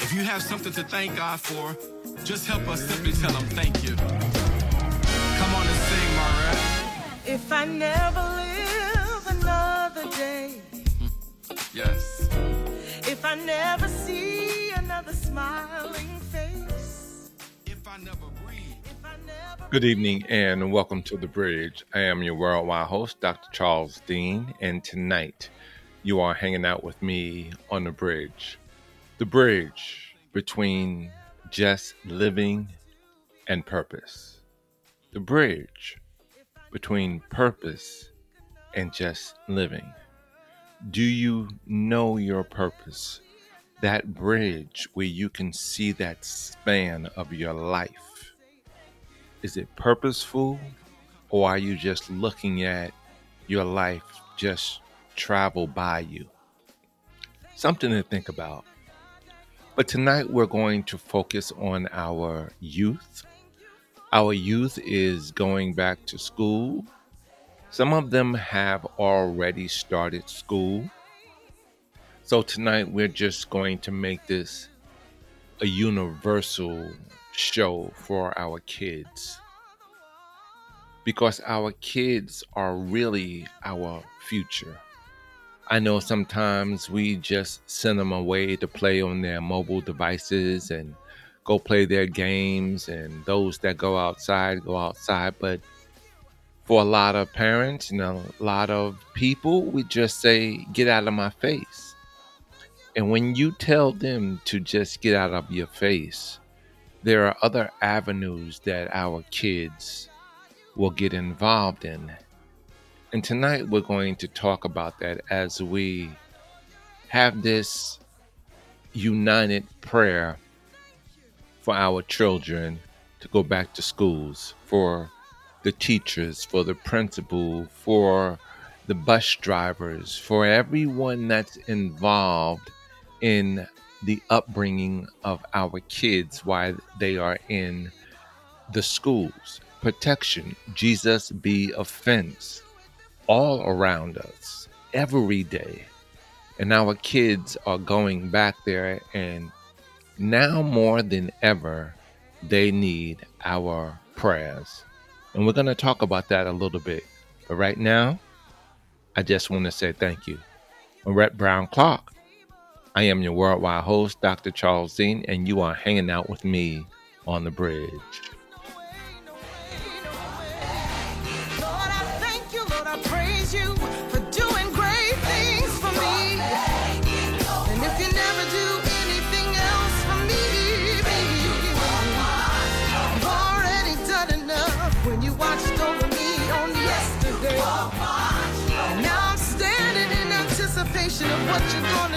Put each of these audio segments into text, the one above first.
If you have something to thank God for, just help us simply tell him thank you. Come on and sing, Maria. If I never live another day, Yes. if I never see another smiling face, If I never breathe. if I never Good evening and welcome to The Bridge. I am your worldwide host, Dr. Charles Dean, and tonight you are hanging out with me on The Bridge. The bridge between just living and purpose. The bridge between purpose and just living. Do you know your purpose? That bridge where you can see that span of your life. Is it purposeful or are you just looking at your life just travel by you? Something to think about. But tonight we're going to focus on our youth. Our youth is going back to school. Some of them have already started school. So tonight we're just going to make this a universal show for our kids because our kids are really our future. I know sometimes we just send them away to play on their mobile devices and go play their games, and those that go outside go outside. But for a lot of parents and a lot of people, we just say, Get out of my face. And when you tell them to just get out of your face, there are other avenues that our kids will get involved in. And tonight we're going to talk about that as we have this united prayer for our children to go back to schools, for the teachers, for the principal, for the bus drivers, for everyone that's involved in the upbringing of our kids while they are in the schools. Protection, Jesus be a fence all around us every day. And our kids are going back there, and now more than ever, they need our prayers. And we're going to talk about that a little bit. But right now, I just want to say thank you. Rhett Brown Clark. I am your worldwide host, Dr. Charles Dean, and you are hanging out with me on the bridge. What you're gonna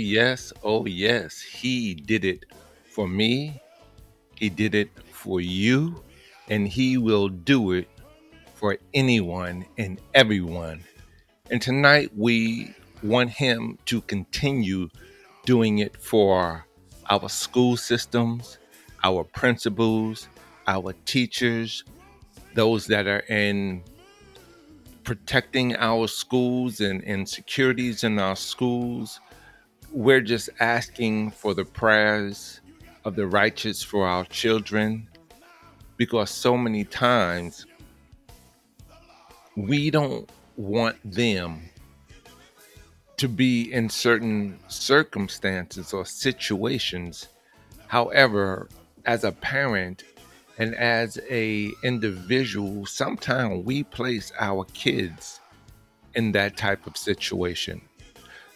yes, oh yes. He did it for me. He did it for you. And he will do it for anyone and everyone. And tonight we want him to continue doing it for our school systems, our principals, our teachers, those that are in protecting our schools and, and securities in our schools. We're just asking for the prayers of the righteous for our children because so many times we don't want them to be in certain circumstances or situations. However, as a parent and as a individual, sometimes we place our kids in that type of situation.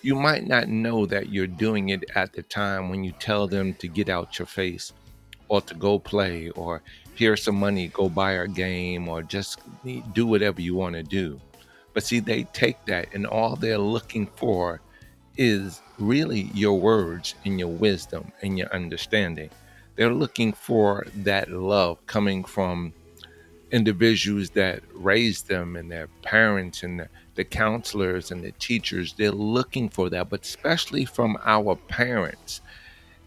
You might not know that you're doing it at the time when you tell them to get out your face or to go play or here's some money, go buy a game or just do whatever you want to do. But see, they take that and all they're looking for is really your words and your wisdom and your understanding. They're looking for that love coming from individuals that raised them and their parents and the, the counselors and the teachers. They're looking for that, but especially from our parents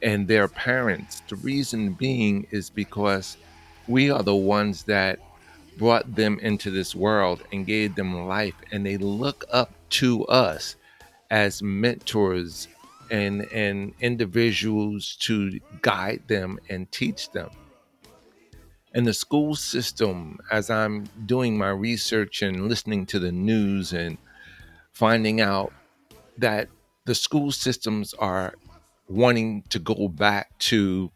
and their parents. The reason being is because we are the ones that brought them into this world and gave them life, and they look up to us as mentors and and individuals to guide them and teach them. And the school system, as I'm doing my research and listening to the news and finding out that the school systems are wanting to go back to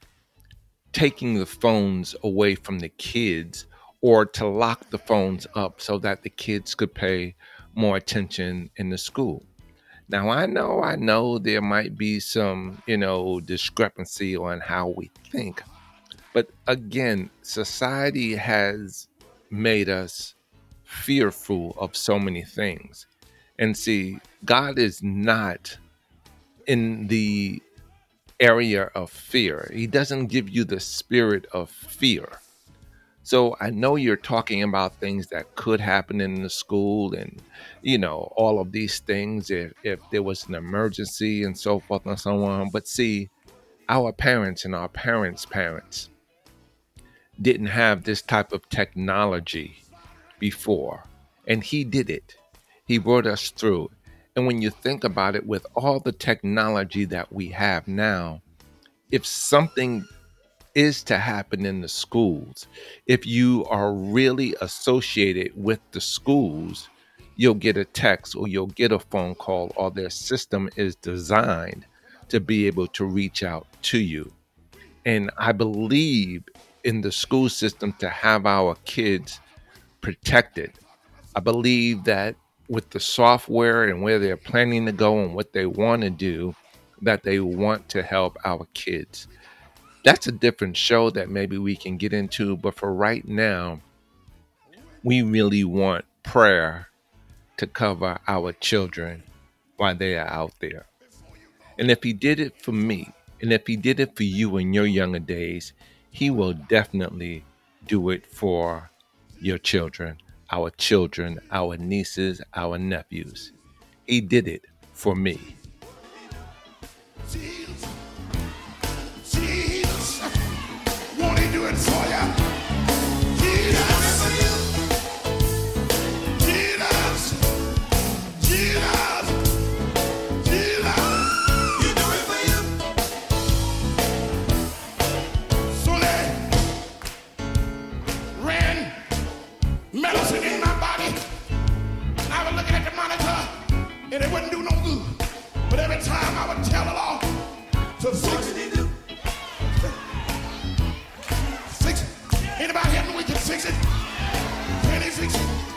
taking the phones away from the kids or to lock the phones up so that the kids could pay more attention in the school. Now, I know, I know there might be some, you know, discrepancy on how we think. But again, society has made us fearful of so many things. And see, God is not in the area of fear. He doesn't give you the spirit of fear. So I know you're talking about things that could happen in the school and you know all of these things if if there was an emergency and so forth and so on. But see, our parents and our parents' parents didn't have this type of technology before. And he did it. He brought us through. And when you think about it, with all the technology that we have now, if something is to happen in the schools, if you are really associated with the schools, you'll get a text or you'll get a phone call, or their system is designed to be able to reach out to you. And I believe in the school system to have our kids protected. I believe that with the software and where they're planning to go and what they want to do, that they want to help our kids. That's a different show that maybe we can get into, but for right now, we really want prayer to cover our children while they are out there. And if he did it for me, and if he did it for you in your younger days, he will definitely do it for your children our children, our nieces, our nephews. He did it for me. To. Fix it. Anybody here know we can fix it? Can he fix it?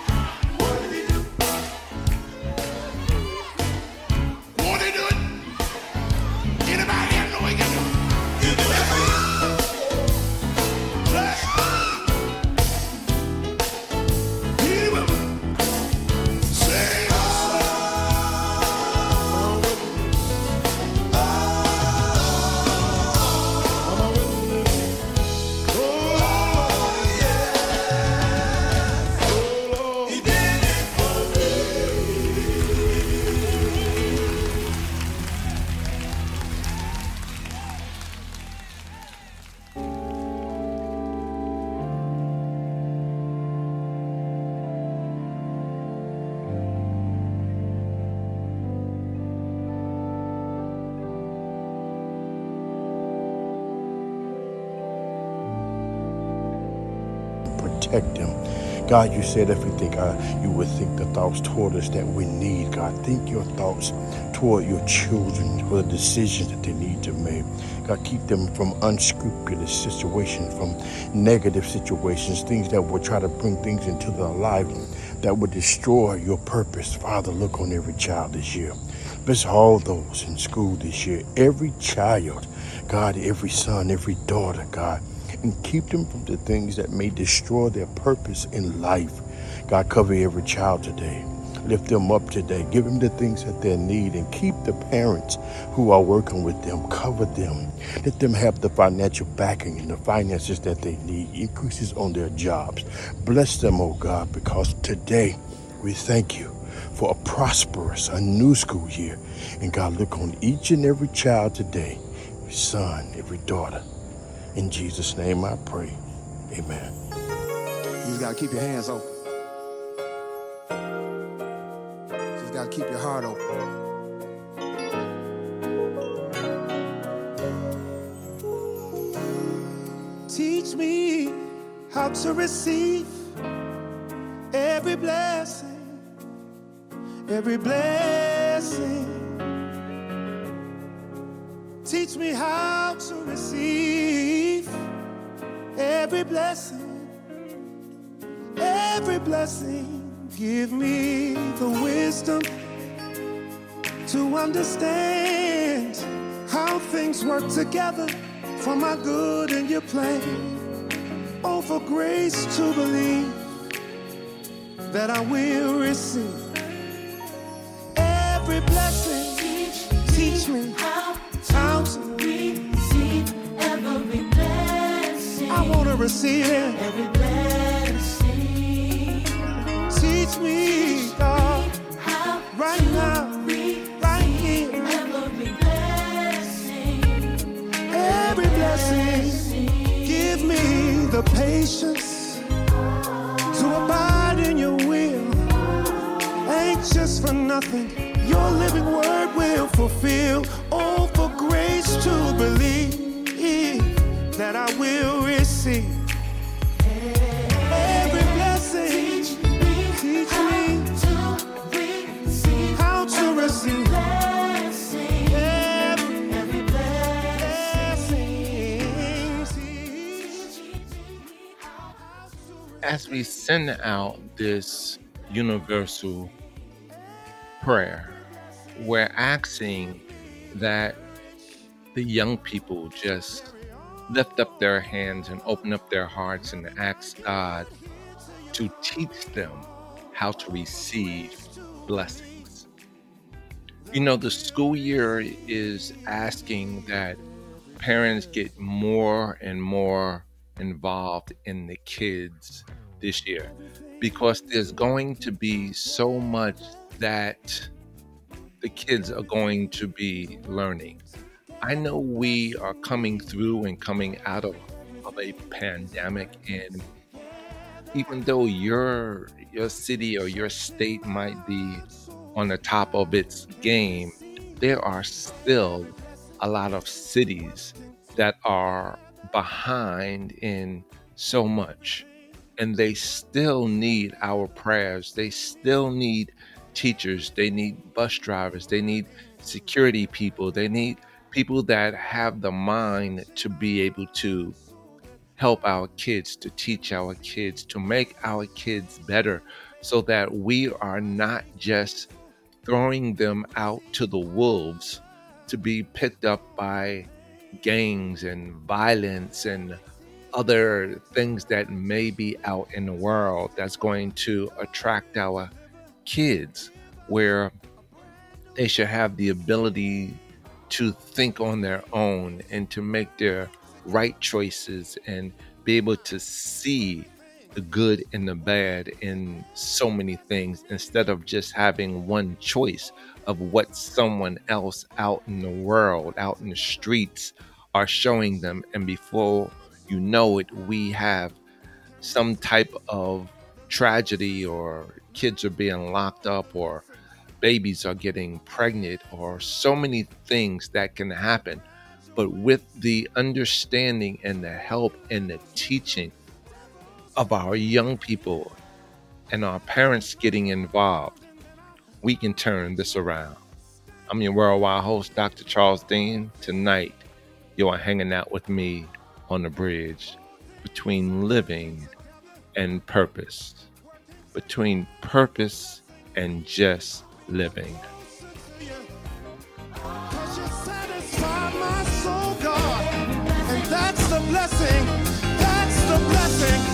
Protect them. God, you said think uh, you would think the thoughts toward us that we need. God, think your thoughts toward your children for the decisions that they need to make. God, keep them from unscrupulous situations, from negative situations, things that will try to bring things into their life that would destroy your purpose. Father, look on every child this year. Bless all those in school this year. Every child, God, every son, every daughter, God, and keep them from the things that may destroy their purpose in life. God, cover every child today. Lift them up today. Give them the things that they need and keep the parents who are working with them. Cover them. Let them have the financial backing and the finances that they need. Increases on their jobs. Bless them, oh God, because today we thank you for a prosperous, a new school year. And God, look on each and every child today, every son, every daughter. In Jesus' name I pray. Amen. You just gotta keep your hands open. You just gotta keep your heart open. Teach me how to receive every blessing, every blessing. Teach me how to receive every blessing, every blessing. Give me the wisdom to understand how things work together for my good and your plan. Oh, for grace to believe that I will receive every blessing. I want to receive it. Every blessing. Teach me, God, How right to now, right here. every blessing. Every blessing. Give me the patience to abide in your will. Anxious for nothing, your living word will fulfill. Oh, for grace to believe that I will receive every blessing. Teach me how to receive. As we send out this universal prayer, we're asking that the young people just lift up their hands and open up their hearts and ask God to teach them how to receive blessings. You know, the school year is asking that parents get more and more involved in the kids this year because there's going to be so much that the kids are going to be learning. I know we are coming through and coming out of, of a pandemic and even though your your city or your state might be on the top of its game, there are still a lot of cities that are behind in so much. And they still need our prayers. They still need teachers. They need bus drivers. They need security people. They need people that have the mind to be able to help our kids, to teach our kids, to make our kids better so that we are not just throwing them out to the wolves to be picked up by gangs and violence and other things that may be out in the world that's going to attract our kids where they should have the ability to think on their own and to make their right choices and be able to see the good and the bad in so many things instead of just having one choice of what someone else out in the world, out in the streets, are showing them. And before you know it, we have some type of tragedy, or kids are being locked up, or babies are getting pregnant, or so many things that can happen. But with the understanding and the help and the teaching of our young people and our parents getting involved, we can turn this around. I'm your worldwide host, Dr. Charles Dean. Tonight, you are hanging out with me on the bridge between living and purpose, between purpose and just living. That's the blessing. That's the blessing.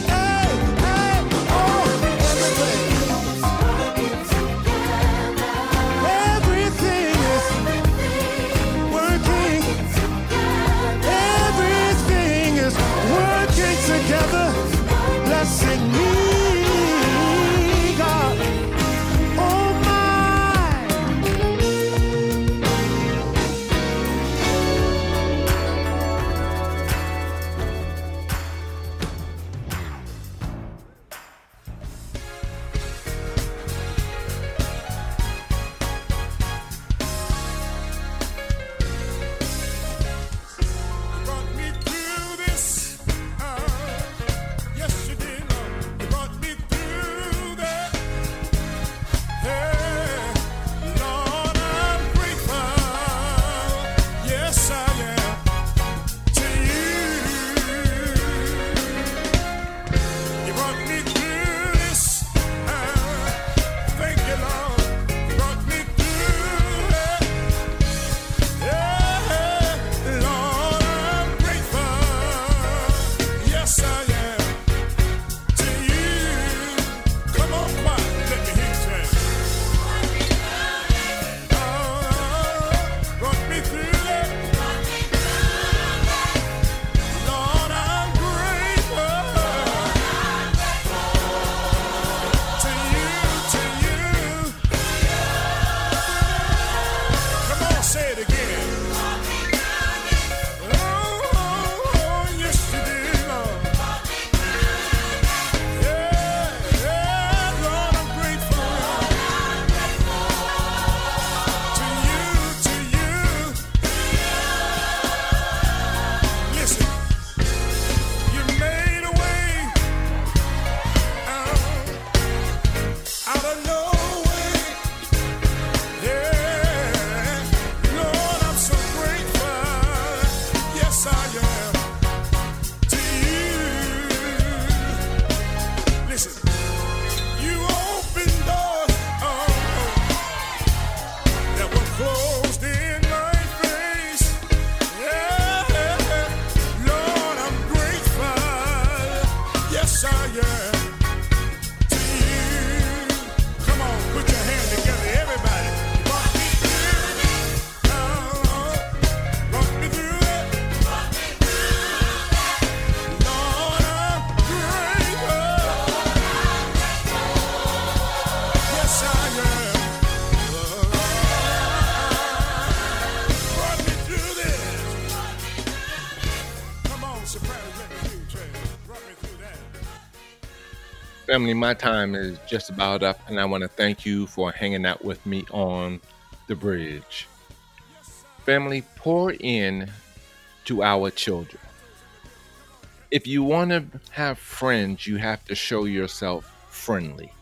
Family, my time is just about up, and I want to thank you for hanging out with me on the bridge. Family, pour in to our children. If you want to have friends, you have to show yourself friendly.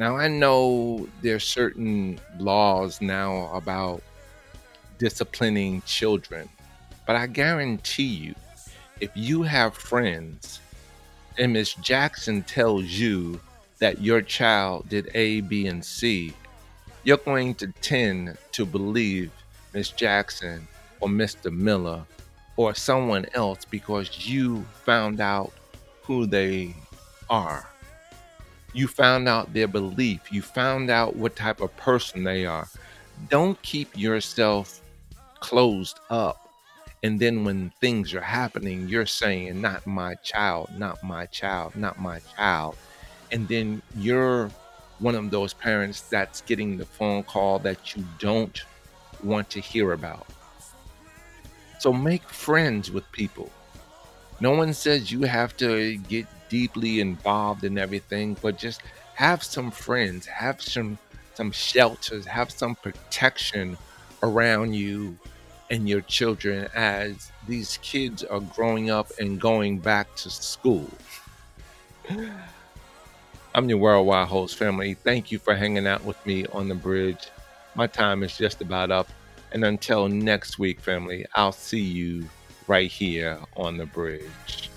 Now, I know there's certain laws now about disciplining children, but I guarantee you, if you have friends and Miss Jackson tells you that your child did A, B, and C, you're going to tend to believe Miss Jackson or Mr. Miller or someone else because you found out who they are. You found out their belief. You found out what type of person they are. Don't keep yourself closed up. And then when things are happening, you're saying, not my child, not my child, not my child. And then you're one of those parents that's getting the phone call that you don't want to hear about. So make friends with people. No one says you have to get deeply involved in everything, but just have some friends, have some some shelters, have some protection around you and your children as these kids are growing up and going back to school. I'm your worldwide host family. Thank you for hanging out with me on the bridge. My time is just about up. And until next week, family, I'll see you right here on the bridge.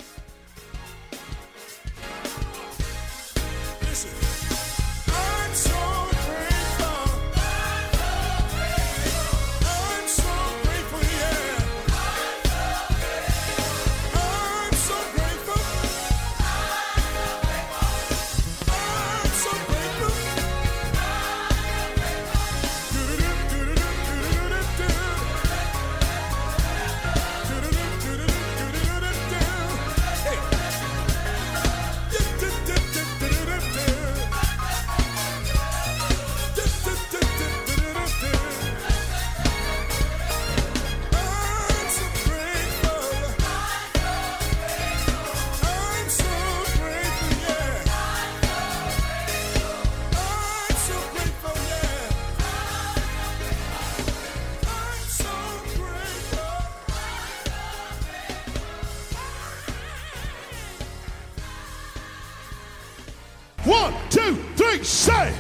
One, two, three, say.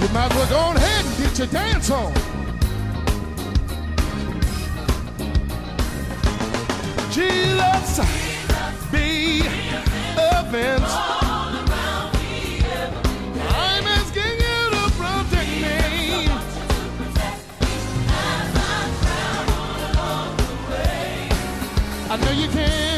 You might as well go on ahead and get your dance on. Jesus, be a fence. I know you can.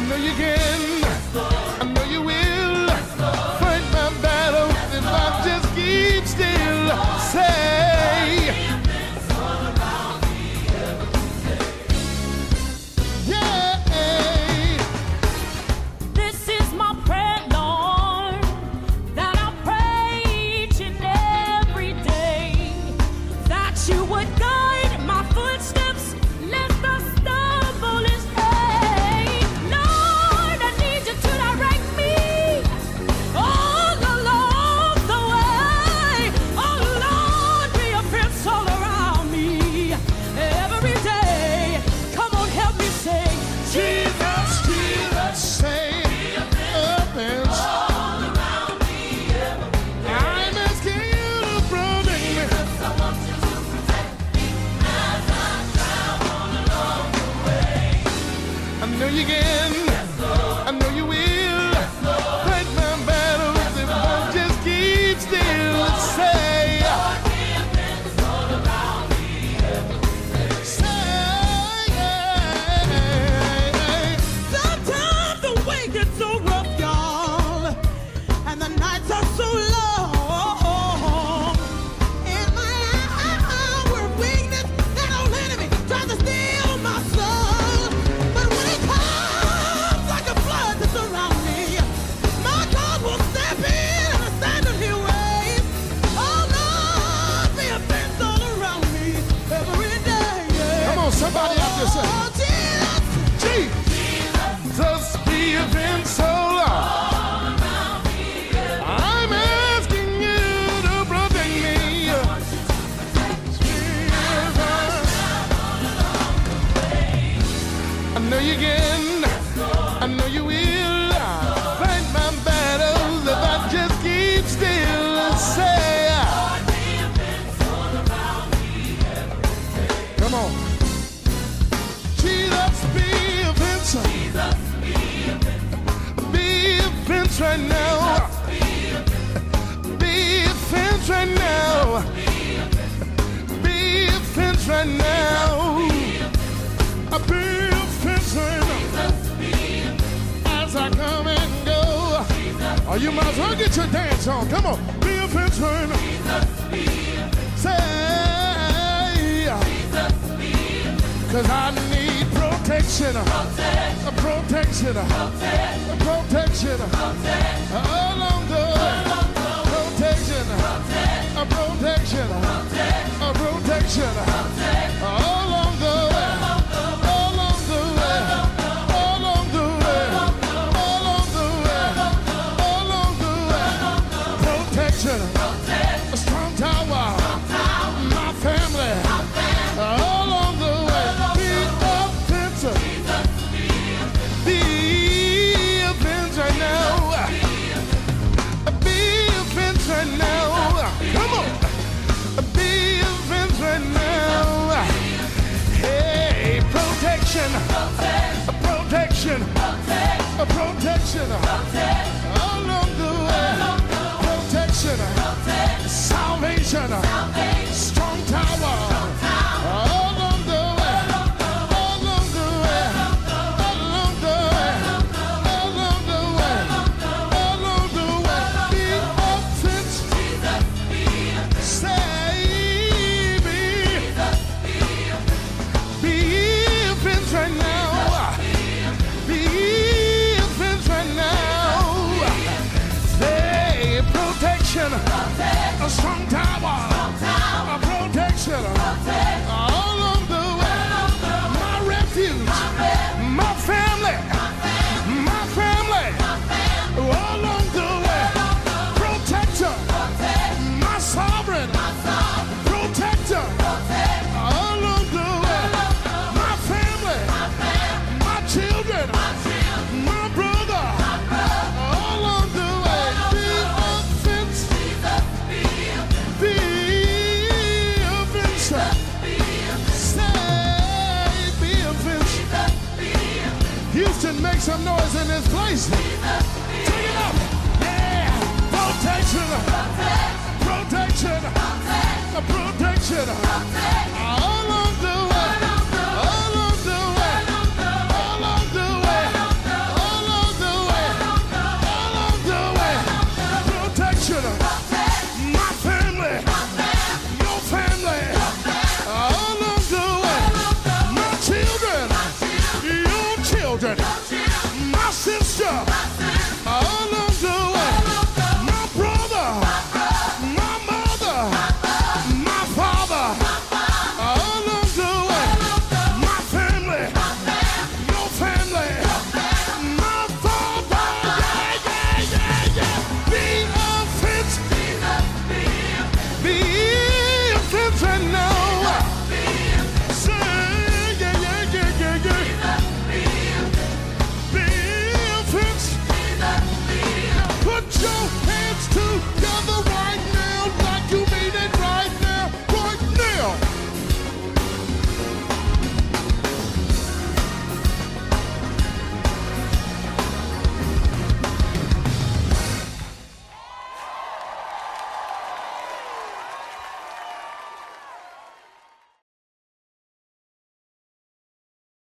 a million come and go. Jesus, oh, you might as well get your dance on. Come on, be a fenceman. Say, Jesus, cause I need protection. Protect. A protection. Protect. A protection. Protect. Along the protection. Protect. A protection. Protect. A protection. Protect. protection, protection, protection, protection. protection. some noise in this place. Take it up. Yeah. Protection. Protection. Protection. Protection.